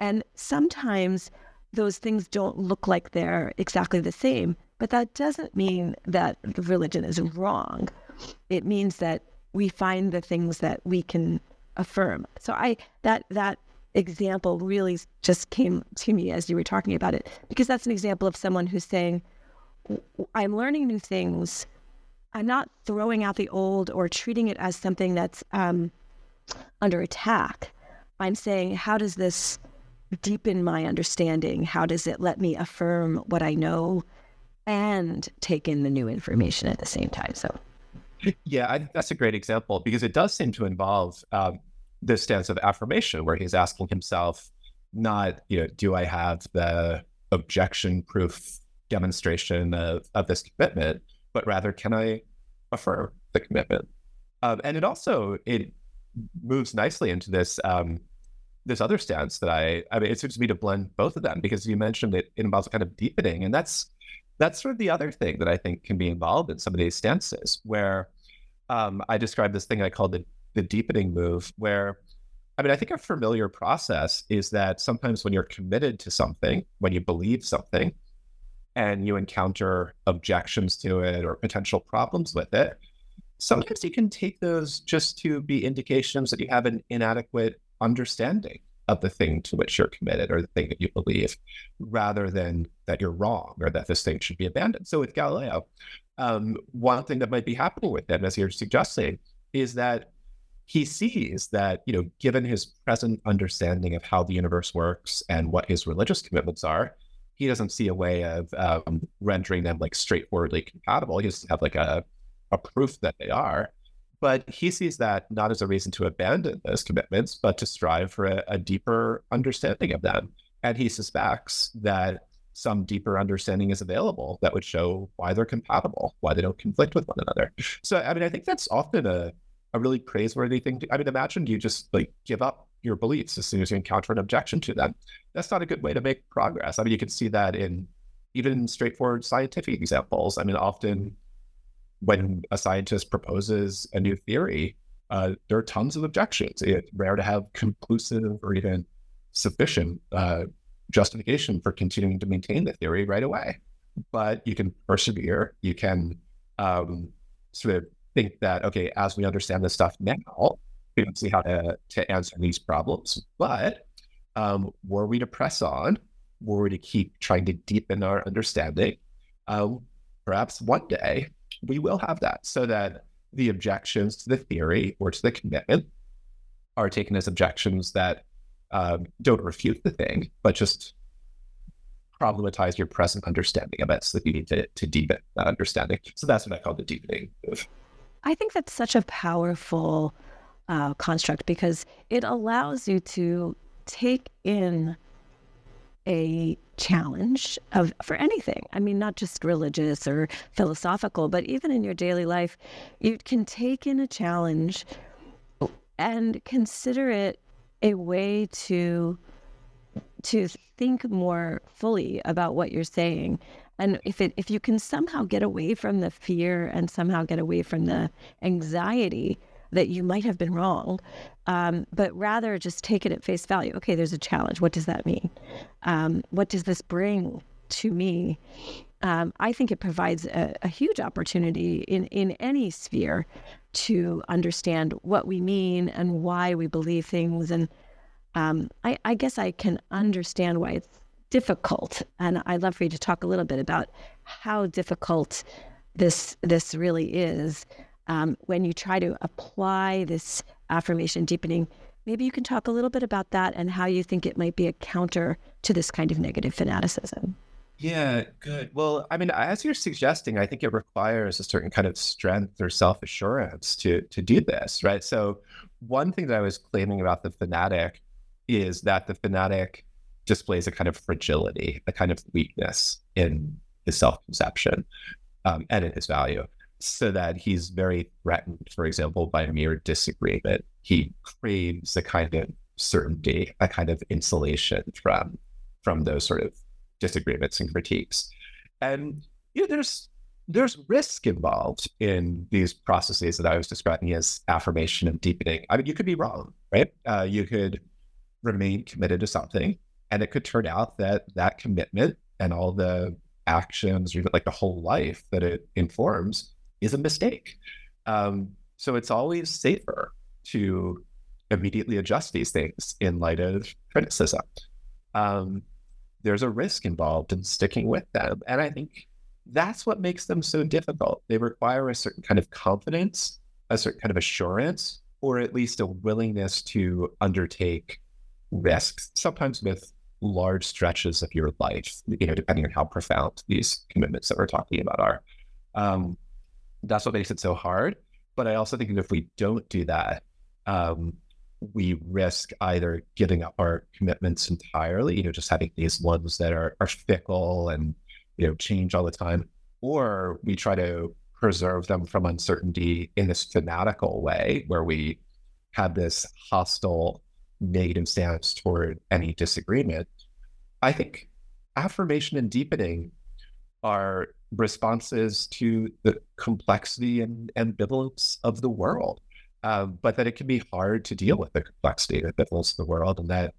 And sometimes those things don't look like they're exactly the same, but that doesn't mean that religion is wrong. It means that we find the things that we can affirm. So I that that example really just came to me as you were talking about it because that's an example of someone who's saying I'm learning new things. I'm not throwing out the old or treating it as something that's um, under attack. I'm saying, how does this deepen my understanding? How does it let me affirm what I know and take in the new information at the same time? So, yeah, I, that's a great example because it does seem to involve um, this stance of affirmation where he's asking himself, not, you know, do I have the objection proof demonstration of, of this commitment, but rather can I affirm the commitment? Um, and it also it moves nicely into this um, this other stance that I I mean it seems to me to blend both of them because you mentioned it, it involves kind of deepening, and that's that's sort of the other thing that I think can be involved in some of these stances where um, I describe this thing I call the the deepening move where I mean, I think a familiar process is that sometimes when you're committed to something, when you believe something, and you encounter objections to it or potential problems with it, sometimes you can take those just to be indications that you have an inadequate understanding of the thing to which you're committed or the thing that you believe, rather than that you're wrong or that this thing should be abandoned. So with Galileo, um, one thing that might be happening with him, as you're suggesting, is that he sees that, you know, given his present understanding of how the universe works and what his religious commitments are, he doesn't see a way of um, rendering them like straightforwardly compatible. He doesn't have like a, a proof that they are. But he sees that not as a reason to abandon those commitments, but to strive for a, a deeper understanding of them. And he suspects that some deeper understanding is available that would show why they're compatible, why they don't conflict with one another. So, I mean, I think that's often a, a really praiseworthy thing. To, I mean, imagine you just like give up your beliefs as soon as you encounter an objection to them. That's not a good way to make progress. I mean, you can see that in even straightforward scientific examples. I mean, often when a scientist proposes a new theory, uh, there are tons of objections. It's rare to have conclusive or even sufficient uh, justification for continuing to maintain the theory right away. But you can persevere. You can um, sort of think that, okay, as we understand this stuff now, we don't see how to, to answer these problems. But um, were we to press on, were we to keep trying to deepen our understanding, um, perhaps one day we will have that so that the objections to the theory or to the commitment are taken as objections that um, don't refute the thing, but just problematize your present understanding of it so that you need to, to deepen that understanding. So that's what I call the deepening move. I think that's such a powerful uh, construct because it allows you to take in a challenge of for anything. I mean, not just religious or philosophical, but even in your daily life, you can take in a challenge and consider it a way to to think more fully about what you're saying and if it if you can somehow get away from the fear and somehow get away from the anxiety that you might have been wrong, um, but rather just take it at face value. Okay, there's a challenge. What does that mean? Um, what does this bring to me? Um, I think it provides a, a, huge opportunity in, in any sphere to understand what we mean and why we believe things. And um, I, I guess I can understand why it's difficult. And I'd love for you to talk a little bit about how difficult this this really is um, when you try to apply this affirmation deepening. Maybe you can talk a little bit about that and how you think it might be a counter to this kind of negative fanaticism. Yeah, good. Well, I mean, as you're suggesting, I think it requires a certain kind of strength or self assurance to to do this, right? So, one thing that I was claiming about the fanatic is that the fanatic displays a kind of fragility, a kind of weakness in his self conception um, and in his value so that he's very threatened, for example, by a mere disagreement. He craves a kind of certainty, a kind of insulation from from those sort of disagreements and critiques. And you know, there's there's risk involved in these processes that I was describing as affirmation and deepening. I mean, you could be wrong, right? Uh, you could remain committed to something, and it could turn out that that commitment and all the actions, or even like the whole life that it informs, is a mistake. Um, so it's always safer to immediately adjust these things in light of criticism. Um, there's a risk involved in sticking with them. And I think that's what makes them so difficult. They require a certain kind of confidence, a certain kind of assurance, or at least a willingness to undertake risks, sometimes with large stretches of your life, you know, depending on how profound these commitments that we're talking about are. Um, that's what makes it so hard. But I also think that if we don't do that, um, we risk either giving up our commitments entirely, you know, just having these ones that are, are fickle and, you know, change all the time, or we try to preserve them from uncertainty in this fanatical way where we have this hostile negative stance toward any disagreement. I think affirmation and deepening are responses to the complexity and ambivalence of the world, um, but that it can be hard to deal with the complexity and ambivalence of the world, and that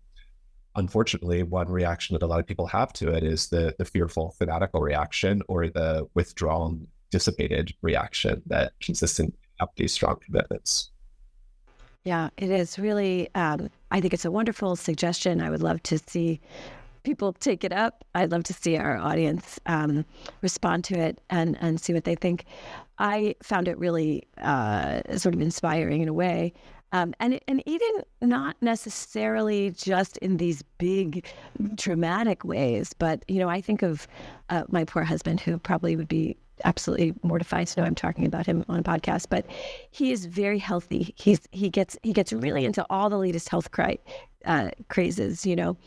unfortunately, one reaction that a lot of people have to it is the the fearful, fanatical reaction or the withdrawn, dissipated reaction that consistent have these strong commitments. Yeah, it is really. Um, I think it's a wonderful suggestion. I would love to see people take it up. I'd love to see our audience um, respond to it and, and see what they think. I found it really uh, sort of inspiring in a way. Um, and and even not necessarily just in these big dramatic ways, but you know, I think of uh, my poor husband who probably would be absolutely mortified to know I'm talking about him on a podcast, but he is very healthy. He's he gets he gets really into all the latest health cri- uh, crazes. You know,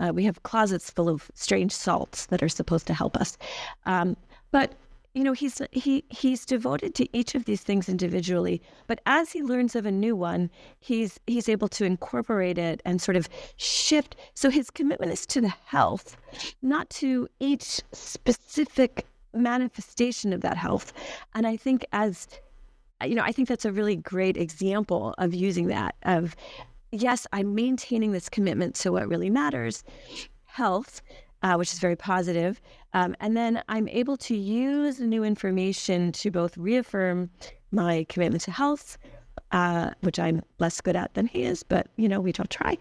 uh, we have closets full of strange salts that are supposed to help us, um, but you know he's he he's devoted to each of these things individually but as he learns of a new one he's he's able to incorporate it and sort of shift so his commitment is to the health not to each specific manifestation of that health and i think as you know i think that's a really great example of using that of yes i'm maintaining this commitment to what really matters health uh, which is very positive. Um, and then I'm able to use new information to both reaffirm my commitment to health, uh, which I'm less good at than he is, but you know, we don't try.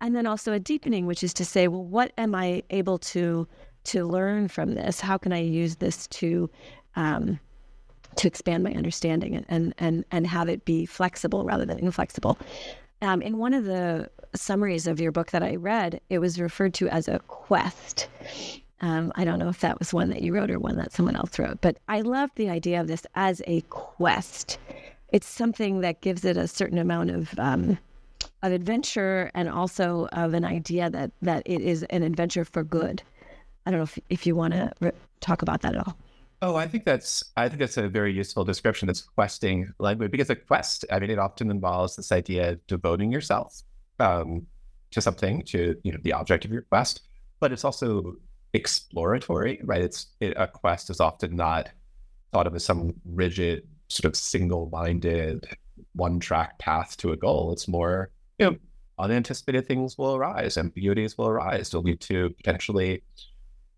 And then also a deepening, which is to say, well, what am I able to to learn from this? How can I use this to um, to expand my understanding and and and have it be flexible rather than inflexible? Um, in one of the summaries of your book that I read, it was referred to as a quest. Um, I don't know if that was one that you wrote or one that someone else wrote, but I love the idea of this as a quest. It's something that gives it a certain amount of um, of adventure and also of an idea that that it is an adventure for good. I don't know if if you want to re- talk about that at all. Oh, I think that's I think that's a very useful description. It's questing language because a quest. I mean, it often involves this idea of devoting yourself um, to something, to you know the object of your quest, but it's also exploratory, right? It's it, a quest is often not thought of as some rigid, sort of single-minded, one-track path to a goal. It's more, you know, unanticipated things will arise, ambiguities will arise. They'll lead to potentially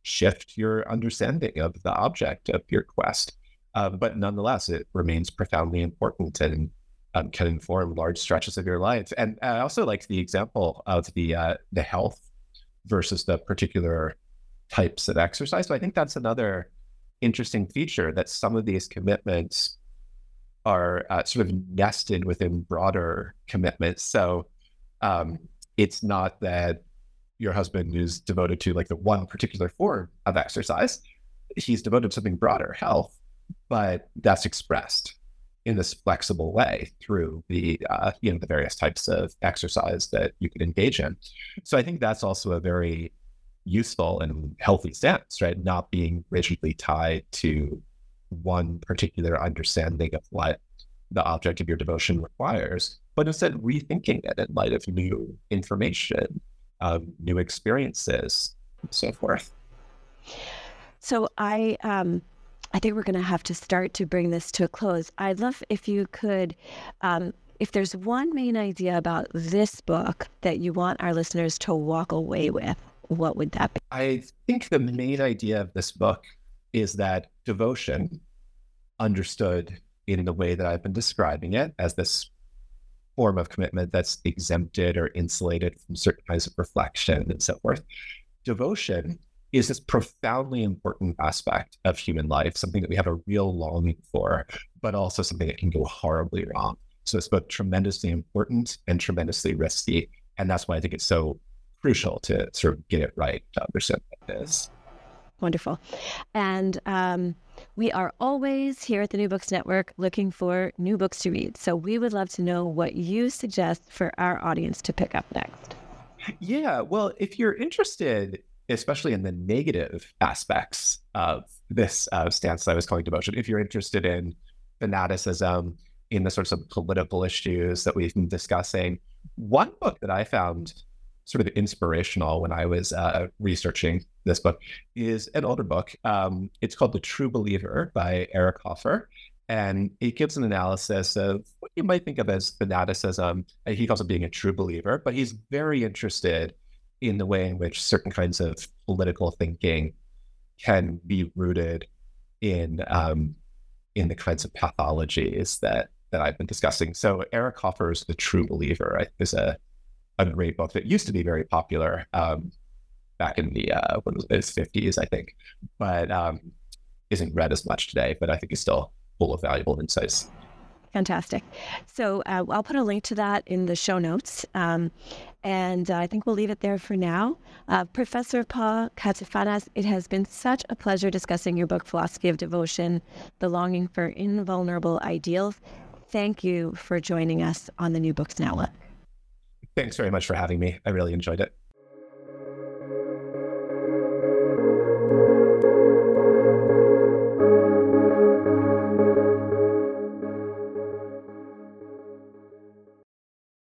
shift your understanding of the object of your quest. Uh, but nonetheless, it remains profoundly important and um, can inform large stretches of your life. And I also like the example of the uh, the health versus the particular types of exercise. So I think that's another interesting feature that some of these commitments are uh, sort of nested within broader commitments. So um, it's not that your husband is devoted to like the one particular form of exercise. He's devoted to something broader, health, but that's expressed in this flexible way through the uh, you know the various types of exercise that you could engage in. So I think that's also a very useful and healthy stance, right? Not being rigidly tied to one particular understanding of what the object of your devotion requires, but instead rethinking it in light of new information, um, new experiences, and so forth. So I um, I think we're going to have to start to bring this to a close. I'd love if you could, um, if there's one main idea about this book that you want our listeners to walk away with, what would that be? I think the main idea of this book is that devotion, understood in the way that I've been describing it as this form of commitment that's exempted or insulated from certain kinds of reflection and so forth. Devotion is this profoundly important aspect of human life, something that we have a real longing for, but also something that can go horribly wrong. So it's both tremendously important and tremendously risky. And that's why I think it's so crucial to sort of get it right to understand what it is. Wonderful. And um, we are always here at the New Books Network looking for new books to read. So we would love to know what you suggest for our audience to pick up next. Yeah. Well, if you're interested especially in the negative aspects of this uh, stance that I was calling devotion. If you're interested in fanaticism, in the sorts of political issues that we've been discussing, one book that I found sort of inspirational when I was uh, researching this book is an older book. Um, it's called The True Believer by Eric Hoffer. And it gives an analysis of what you might think of as fanaticism. He calls it being a true believer, but he's very interested in the way in which certain kinds of political thinking can be rooted in um, in the kinds of pathologies that that I've been discussing. So Eric Hoffer's The True Believer is a a great book that used to be very popular um, back in the uh, was it, 50s, I think, but um, isn't read as much today. But I think is still full of valuable insights. Fantastic. So uh, I'll put a link to that in the show notes. Um, and uh, I think we'll leave it there for now. Uh, Professor Paul Katsafanas, it has been such a pleasure discussing your book, Philosophy of Devotion The Longing for Invulnerable Ideals. Thank you for joining us on the New Books Network. Thanks very much for having me. I really enjoyed it.